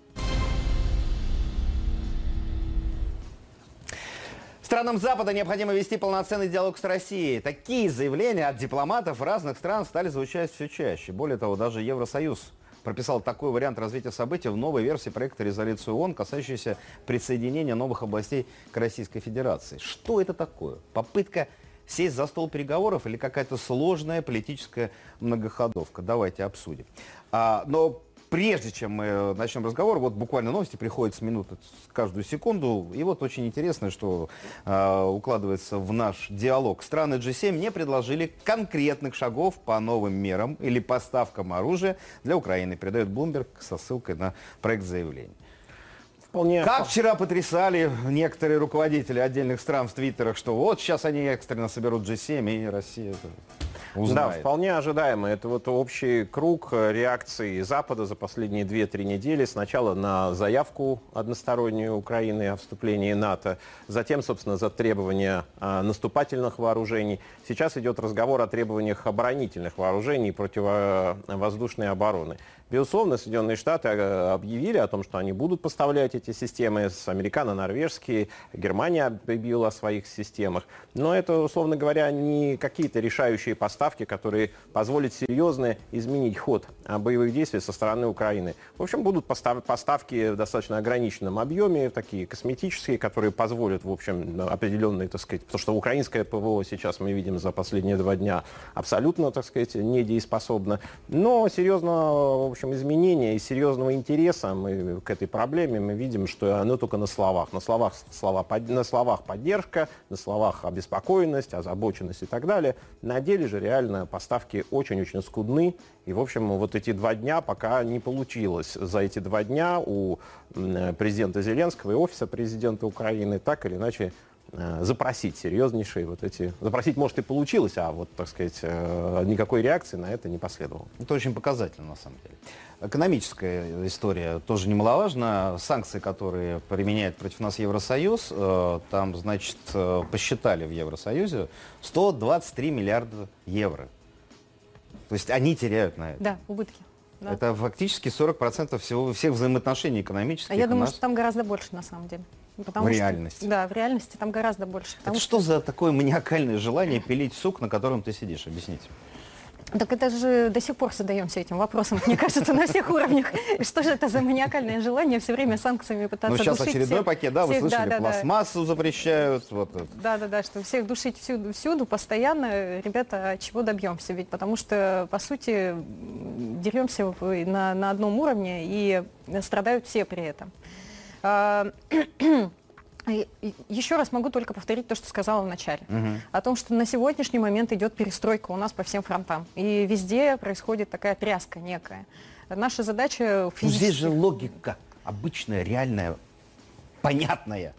Странам Запада необходимо вести полноценный диалог с Россией. Такие заявления от дипломатов разных стран стали звучать все чаще. Более того, даже Евросоюз прописал такой вариант развития событий в новой версии проекта резолюции ООН, касающейся присоединения новых областей к Российской Федерации. Что это такое? Попытка сесть за стол переговоров или какая-то сложная политическая многоходовка. Давайте обсудим. А, но прежде чем мы начнем разговор, вот буквально новости приходят с минуты каждую секунду. И вот очень интересно, что э, укладывается в наш диалог. Страны G7 не предложили конкретных шагов по новым мерам или поставкам оружия для Украины, передает Bloomberg со ссылкой на проект заявления. Вполне... Как вчера потрясали некоторые руководители отдельных стран в твиттерах, что вот сейчас они экстренно соберут G7 и Россия узнает. Да, вполне ожидаемо. Это вот общий круг реакции Запада за последние 2-3 недели. Сначала на заявку одностороннюю Украины о вступлении НАТО, затем, собственно, за требования а, наступательных вооружений. Сейчас идет разговор о требованиях оборонительных вооружений противовоздушной обороны. Безусловно, Соединенные Штаты э, объявили о том, что они будут поставлять эти системы с американо-норвежские, Германия объявила о своих системах. Но это, условно говоря, не какие-то решающие поставки, которые позволят серьезно изменить ход а, боевых действий со стороны Украины. В общем, будут поставки в достаточно ограниченном объеме, такие косметические, которые позволят, в общем, определенные, так сказать, потому что украинское ПВО сейчас мы видим за последние два дня абсолютно, так сказать, недееспособно. Но серьезно, в общем, общем, изменения и серьезного интереса мы к этой проблеме мы видим, что оно только на словах. На словах, слова, на словах поддержка, на словах обеспокоенность, озабоченность и так далее. На деле же реально поставки очень-очень скудны. И, в общем, вот эти два дня пока не получилось. За эти два дня у президента Зеленского и офиса президента Украины так или иначе запросить серьезнейшие вот эти... Запросить, может, и получилось, а вот, так сказать, э, никакой реакции на это не последовало. Это очень показательно, на самом деле. Экономическая история тоже немаловажна. Санкции, которые применяет против нас Евросоюз, э, там, значит, э, посчитали в Евросоюзе 123 миллиарда евро. То есть они теряют на это. Да, убытки. Да. Это фактически 40% всего, всех взаимоотношений экономических. А я думаю, нас. что там гораздо больше на самом деле. Потому В что- реальности. Да, в реальности там гораздо больше. Это что за такое маниакальное желание пилить сук, на котором ты сидишь? Объясните. Так это же до сих пор задаемся этим вопросом, мне кажется, на всех уровнях. Что же это за маниакальное желание все время санкциями пытаться Ну, сейчас душить очередной всех- пакет, да, вы слышали, да, да, да. пластмассу запрещают. Вот это. Да, да, да, что всех душить всюду, всюду, постоянно, ребята, чего добьемся? Ведь потому что, по сути, деремся на одном уровне и страдают все при этом. А, Еще раз могу только повторить то, что сказала в начале. О том, что на сегодняшний момент идет перестройка у нас по всем фронтам. И везде происходит такая тряска некая. Наша задача Ну, здесь же физически... логика обычная, реальная, понятная.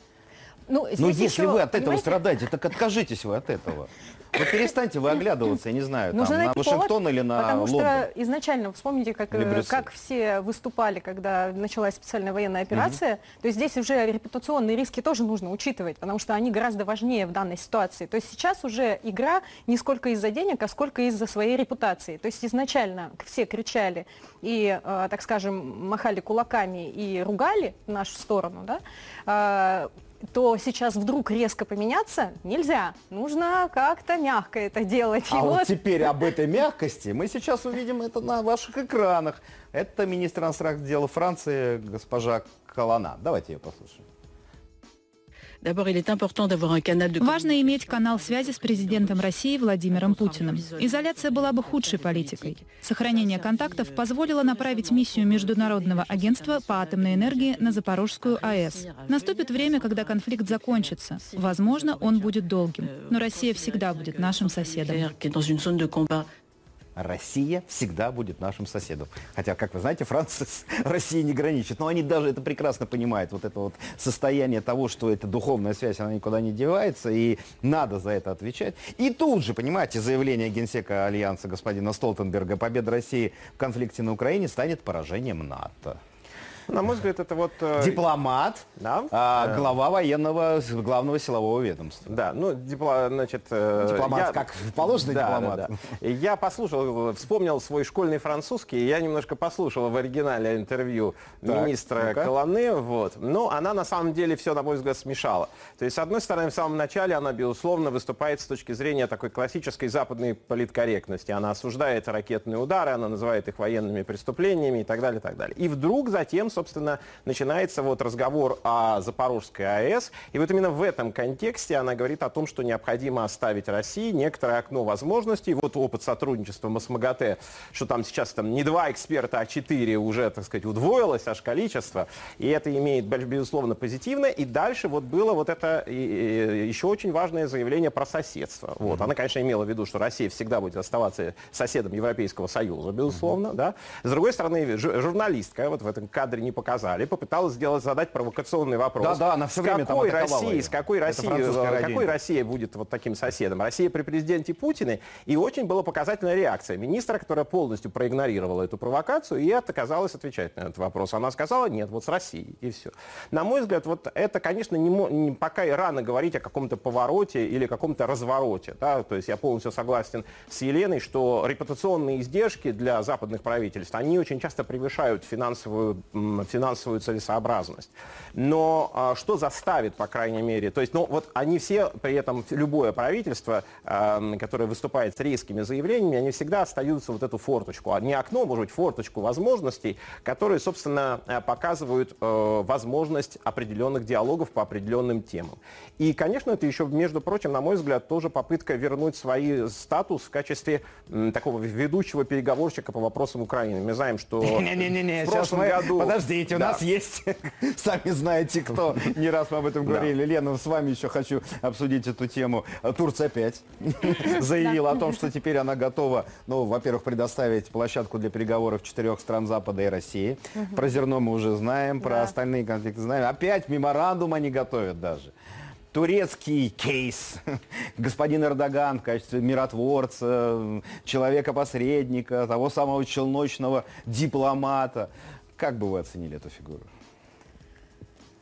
Ну, Но здесь если еще, вы от этого понимаете, страдаете, так откажитесь вы от этого. Ну перестаньте вы оглядываться, я не знаю, там, Нужно на найти Вашингтон повод, или на Потому Лондон. что изначально, вспомните, как, э, как все выступали, когда началась специальная военная операция, то есть здесь уже репутационные риски тоже нужно учитывать, потому что они гораздо важнее в данной ситуации. То есть сейчас уже игра не сколько из-за денег, а сколько из-за своей репутации. То есть изначально все кричали и, э, так скажем, махали кулаками и ругали нашу сторону, да, э, то сейчас вдруг резко поменяться нельзя. Нужно как-то мягко это делать. И А вот вот теперь об этой мягкости мы сейчас увидим это на ваших экранах. Это министр иностранных дел Франции, госпожа Калана. Давайте ее послушаем. Важно иметь канал связи с президентом России Владимиром Путиным. Изоляция была бы худшей политикой. Сохранение контактов позволило направить миссию Международного агентства по атомной энергии на Запорожскую АЭС. Наступит время, когда конфликт закончится. Возможно, он будет долгим. Но Россия всегда будет нашим соседом. Россия всегда будет нашим соседом. Хотя, как вы знаете, Франция с Россией не граничит. Но они даже это прекрасно понимают. Вот это вот состояние того, что эта духовная связь, она никуда не девается, и надо за это отвечать. И тут же, понимаете, заявление генсека Альянса господина Столтенберга победа России в конфликте на Украине станет поражением НАТО. На мой взгляд, это вот... э, Дипломат, Да. а, глава военного, главного силового ведомства. Да, ну, дипло, значит... э, Дипломат, как положено да, дипломату. да, да. Я послушал, вспомнил свой школьный французский, я немножко послушал в оригинале интервью Так, министра ну-ка. Колоны, вот. Но она на самом деле все, на мой взгляд, смешала. То есть, с одной стороны, в самом начале она, безусловно, выступает с точки зрения такой классической западной политкорректности. Она осуждает ракетные удары, она называет их военными преступлениями и так далее, и так далее. И вдруг затем, собственно, начинается вот разговор о Запорожской АЭС. И вот именно в этом контексте она говорит о том, что необходимо оставить России некоторое окно возможностей. Вот опыт сотрудничества МАСМАГАТЭ, что там сейчас там не два эксперта, а четыре уже, так сказать, удвоилось аж количество. И это имеет, безусловно, позитивное. И дальше вот было вот это и- и еще очень важное заявление про соседство. Вот. Она, конечно, имела в виду, что Россия всегда будет оставаться соседом Европейского Союза, безусловно. Да? С другой стороны, журналистка, вот в этом кадре не показали, попыталась сделать, задать провокационный вопрос. Да-да, она всё С время там какой атаковала России, её. с какой России, французская какой. Россия будет вот таким соседом? Россия при президенте Путине. И очень была показательная реакция министра, которая полностью проигнорировала эту провокацию и отказалась отвечать на этот вопрос. Она сказала, нет, вот с Россией, и все. На мой взгляд, вот это, конечно, не, не- пока и рано говорить о каком-то повороте или каком-то развороте. Да? То есть я полностью согласен с Еленой, что репутационные издержки для западных правительств, они очень часто превышают финансовую, финансовую целесообразность. Но а, что заставит, по крайней мере, то есть, ну вот они все, при этом любое правительство, а, которое выступает с резкими заявлениями, они всегда остаются вот эту форточку, а не окно, может быть, форточку возможностей, которые, собственно, э, показывают э, возможность определенных диалогов по определенным темам. И, конечно, это еще, между прочим, на мой взгляд, тоже попытка вернуть свой статус в качестве такого ведущего переговорщика по вопросам Украины. Мы знаем, что Не-не-не, в сейчас прошлом мы... году... Подождите, у Да. нас есть, сами знаете кто, не раз мы об этом говорили. Лена, с вами еще хочу обсудить эту тему. Турция опять заявила о том, что теперь она готова, ну, во-первых, предоставить площадку для переговоров четырех стран Запада и России. Про зерно мы уже знаем, про Да. остальные конфликты знаем. Опять меморандум они готовят даже. турецкий кейс. Господин Эрдоган в качестве миротворца, человека-посредника, того самого челночного дипломата. Как бы вы оценили эту фигуру?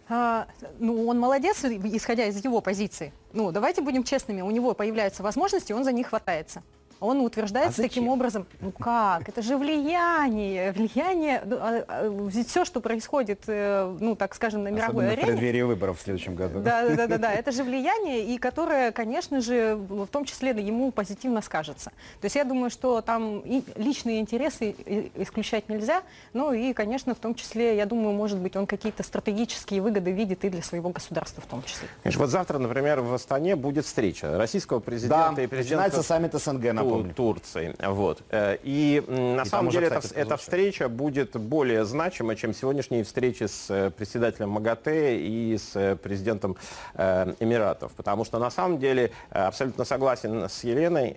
А, ну, он молодец, исходя из его позиции. Ну, давайте будем честными, у него появляются возможности, он за них хватается он утверждается а таким образом, ну как, это же влияние, влияние, ну, а, а, все, что происходит, э, ну так скажем, на мировой Особенно арене. в преддверии выборов в следующем году. Да, да, да, да, это же влияние, и которое, конечно же, в том числе ему позитивно скажется. То есть я думаю, что там и личные интересы исключать нельзя, ну и, конечно, в том числе, я думаю, может быть, он какие-то стратегические выгоды видит и для своего государства в том числе. Конечно, вот завтра, например, в Астане будет встреча российского президента да, и президента... начинается саммит СНГ, напомню напомню. Турции. Вот. Э, и на и самом уже, деле кстати, эта, эта встреча будет более значима, чем сегодняшние встречи с э, председателем МАГАТЭ и с э, президентом Эмиратов. Потому что на самом деле абсолютно согласен с Еленой.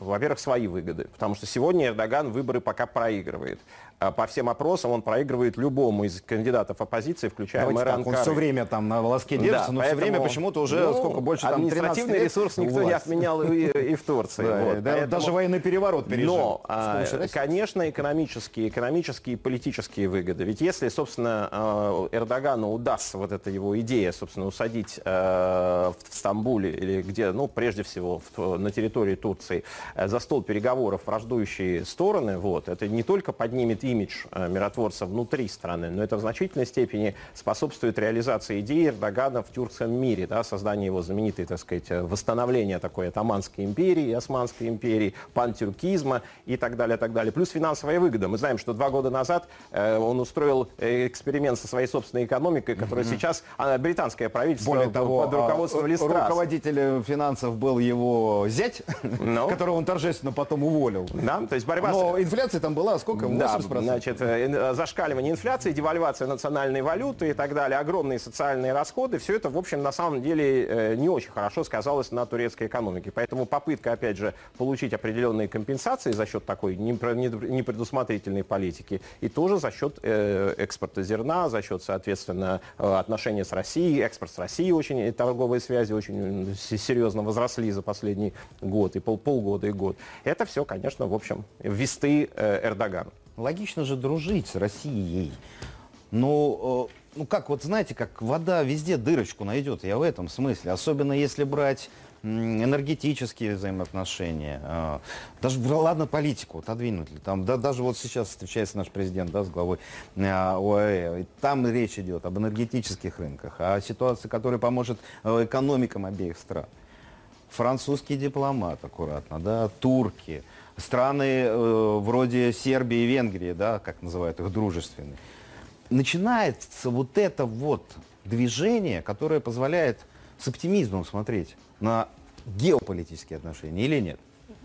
Во-первых, свои выгоды. Потому что сегодня Эрдоган выборы пока проигрывает. А по всем опросам он проигрывает любому из кандидатов оппозиции, включая Давайте мэра так, Он все время там на волоске держится, да, но все время почему-то уже ну, сколько больше там Административный ресурс никто не отменял и, и в Турции. Да, вот, да, поэтому... Даже военный переворот пережил. Но, а, конечно, экономические, экономические и политические выгоды. Ведь если, собственно, а, Эрдогану удастся вот эта его идея, собственно, усадить э, в Стамбуле или где, ну, прежде всего, в, на территории Турции, э, за стол переговоров враждующие стороны, вот, это не только поднимет имидж э, миротворца внутри страны, но это в значительной степени способствует реализации идеи Эрдогана в тюркском мире, да, создание его знаменитой, так сказать, э, восстановления такой Атаманской империи, Османской империи, пантюркизма и так далее, так далее. Плюс финансовая выгода. Мы знаем, что два года назад э, он устроил эксперимент со своей собственной экономикой, которая mm-hmm. сейчас а, британское правительство Более того, под руководством а, Листрас. руководитель финансов был его зять, no. Ну. которого он торжественно потом уволил. Да, то есть борьба Но с... инфляция там была сколько? 80%? Да, Значит, э, зашкаливание инфляции, девальвация национальной валюты и так далее, огромные социальные расходы, все это, в общем, на самом деле э, не очень хорошо сказалось на турецкой экономике. Поэтому попытка, опять же, получить определенные компенсации за счет такой непредусмотрительной политики и тоже за счет э, экспорта зерна, за счет, соответственно, отношения с Россией, экспорт с Россией очень, торговые связи очень серьезно возросли за последний год и пол, полгода и год. Это все, конечно, в общем, весты Эрдогана. Логично же дружить с Россией. Но, э, ну как, вот знаете, как вода везде дырочку найдет, я в этом смысле. Особенно если брать энергетические взаимоотношения, э, даже, ладно, политику отодвинуть. Там, да, даже вот сейчас встречается наш президент да, с главой э, ОАЭ. Там речь идет об энергетических рынках, о ситуации, которая поможет экономикам обеих стран. Французский дипломат, аккуратно, да, турки – страны э, вроде Сербии и Венгрии, да, как называют их дружественные, начинается вот это вот движение, которое позволяет с оптимизмом смотреть на геополитические отношения или нет?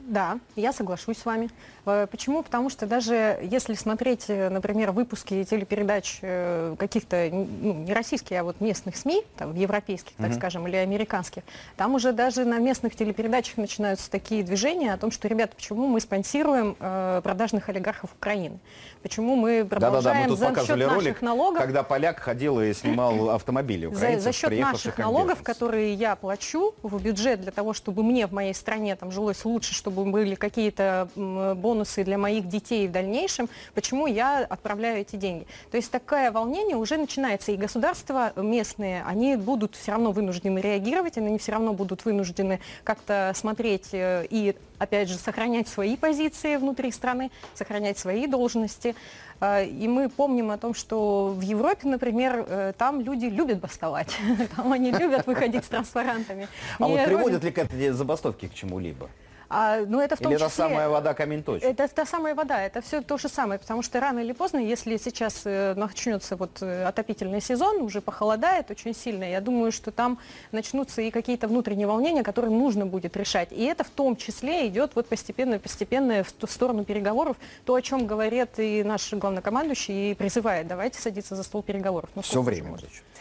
Да, я соглашусь с вами. Э, почему? Потому что даже если смотреть, э, например, выпуски телепередач э, каких-то, ну, не российских, а вот местных СМИ, там, европейских, так mm-hmm. скажем, или американских, там уже даже на местных телепередачах начинаются такие движения о том, что, ребята, почему мы спонсируем э, продажных олигархов Украины? Почему мы продолжаем Да-да-да, мы тут за счет ролик, налогов, когда поляк ходил и снимал автомобили украинцев, за, за счет наших налогов, которые я плачу в бюджет для того, чтобы мне в моей стране там жилось лучше, чтобы были какие-то бонусы для моих детей в дальнейшем, почему я отправляю эти деньги. То есть такое волнение уже начинается, и государства местные, они будут все равно вынуждены реагировать, они все равно будут вынуждены как-то смотреть э, и опять же, сохранять свои позиции внутри страны, сохранять свои должности. А, и мы помним о том, что в Европе, например, э, там люди любят бастовать. Там они любят выходить с транспарантами. А вот приводят ли к этой забастовке к чему-либо? А, ну, это в том или числе, это самая вода камень точит? Это та самая вода, это все то же самое, потому что рано или поздно, если сейчас э, начнется вот э, отопительный сезон, уже похолодает очень сильно, я думаю, что там начнутся и какие-то внутренние волнения, которые нужно будет решать. И это в том числе идет вот постепенно-постепенно в ту сторону переговоров, то, о чем говорит и наш главнокомандующий, и призывает, давайте садиться за стол переговоров. Ну, все время.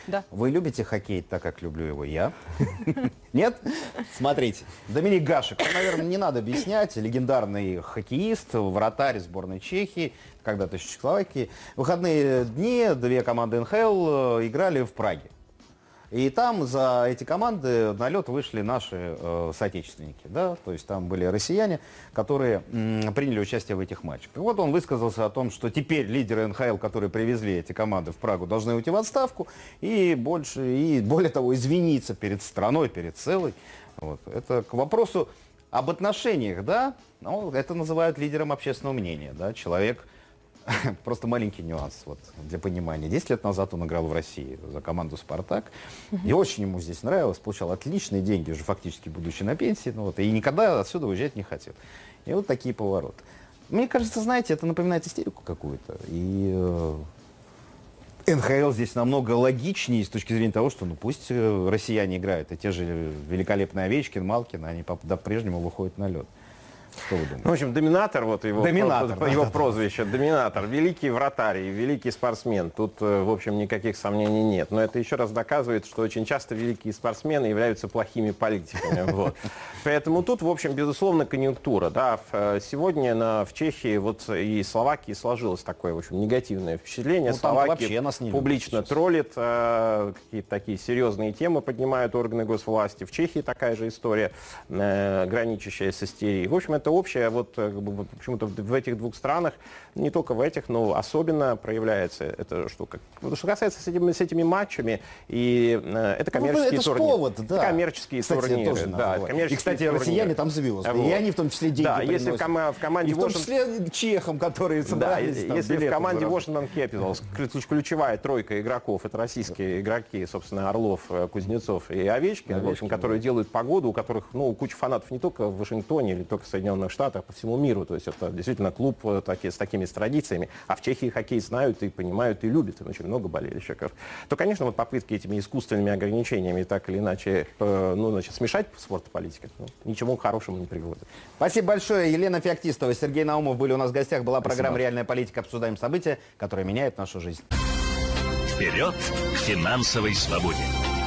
Да. Вы любите хоккей так, как люблю его я? Нет? Смотрите, Доминик Гашек, наверное, не надо объяснять, легендарный хоккеист, вратарь сборной Чехии, когда-то Чехословакии. Выходные дни две команды НХЛ э, играли в Праге. И там за эти команды на лед вышли наши э, соотечественники, да, то есть там были россияне, которые м, приняли участие в этих матчах. И вот он высказался о том, что теперь лидеры НХЛ, которые привезли эти команды в Прагу, должны уйти в отставку и больше, и более того, извиниться перед страной, перед целой. Вот. Это к вопросу об отношениях, да, ну, это называют лидером общественного мнения, да, человек, просто маленький нюанс вот, для понимания. Десять лет назад он играл в России за команду «Спартак», и очень ему здесь нравилось, получал отличные деньги, уже фактически будучи на пенсии, ну, вот, и никогда отсюда уезжать не хотел. И вот такие повороты. Мне кажется, знаете, это напоминает истерику какую-то, и э, НХЛ здесь намного логичнее с точки зрения того, что ну пусть э, россияне играют, и те же великолепные Овечкин, Малкин, они по-прежнему выходят на лед. Что вы думаете? Ну, в общем, доминатор, вот его, Доминатор, про- да, его да, да. прозвище, доминатор, великий вратарь, и великий спортсмен. Тут, э, в общем, никаких сомнений нет. Но это еще раз доказывает, что очень часто великие спортсмены являются плохими политиками. Вот. Поэтому тут, в общем, безусловно, конъюнктура. Да. Э, Сегодня на, в Чехии вот и Словакии сложилось такое, в общем, негативное впечатление. Ну, Словакия нас не публично троллит, э, какие-то такие серьезные темы поднимают органы госвласти. В Чехии такая же история, э, граничащая с истерией. В общем, это общее, вот э, как бы, вот почему-то в этих двух странах, не только в этих, но особенно проявляется эта штука. Вот Что касается с этими, с этими матчами, и э, это коммерческие это ж турниры. повод, да. Это коммерческие Кстати, турниры. тоже да, коммерческие И, кстати, турниры. россияне там звезды. И они в том числе деньги Да, если в, приносят. кома- в команде И в том Washington- числе чехам, которые да, собрались и- там если в команде. Washington Capitals ключ- ключевая тройка игроков, это российские игроки, собственно, Орлов, э, Кузнецов и Овечкин, в общем, которые делают погоду, у которых, ну, куча фанатов не только в Вашингтоне или только в Соединенных Штатах, а по всему миру. То есть это действительно клуб э, таки- с такими с традициями. А в Чехии хоккей знают и понимают, и любят. Там очень много болельщиков. То, конечно, вот попытки этими искусственными ограничениями так или иначе, э, ну, значит, смешать спорт и политику, ну, ничему хорошему не приводит. Спасибо большое. Елена Феоктистова, Сергей Наумов были у нас в гостях. Была программа «Реальная политика». Обсуждаем события, которые меняют нашу жизнь. Вперед к финансовой свободе!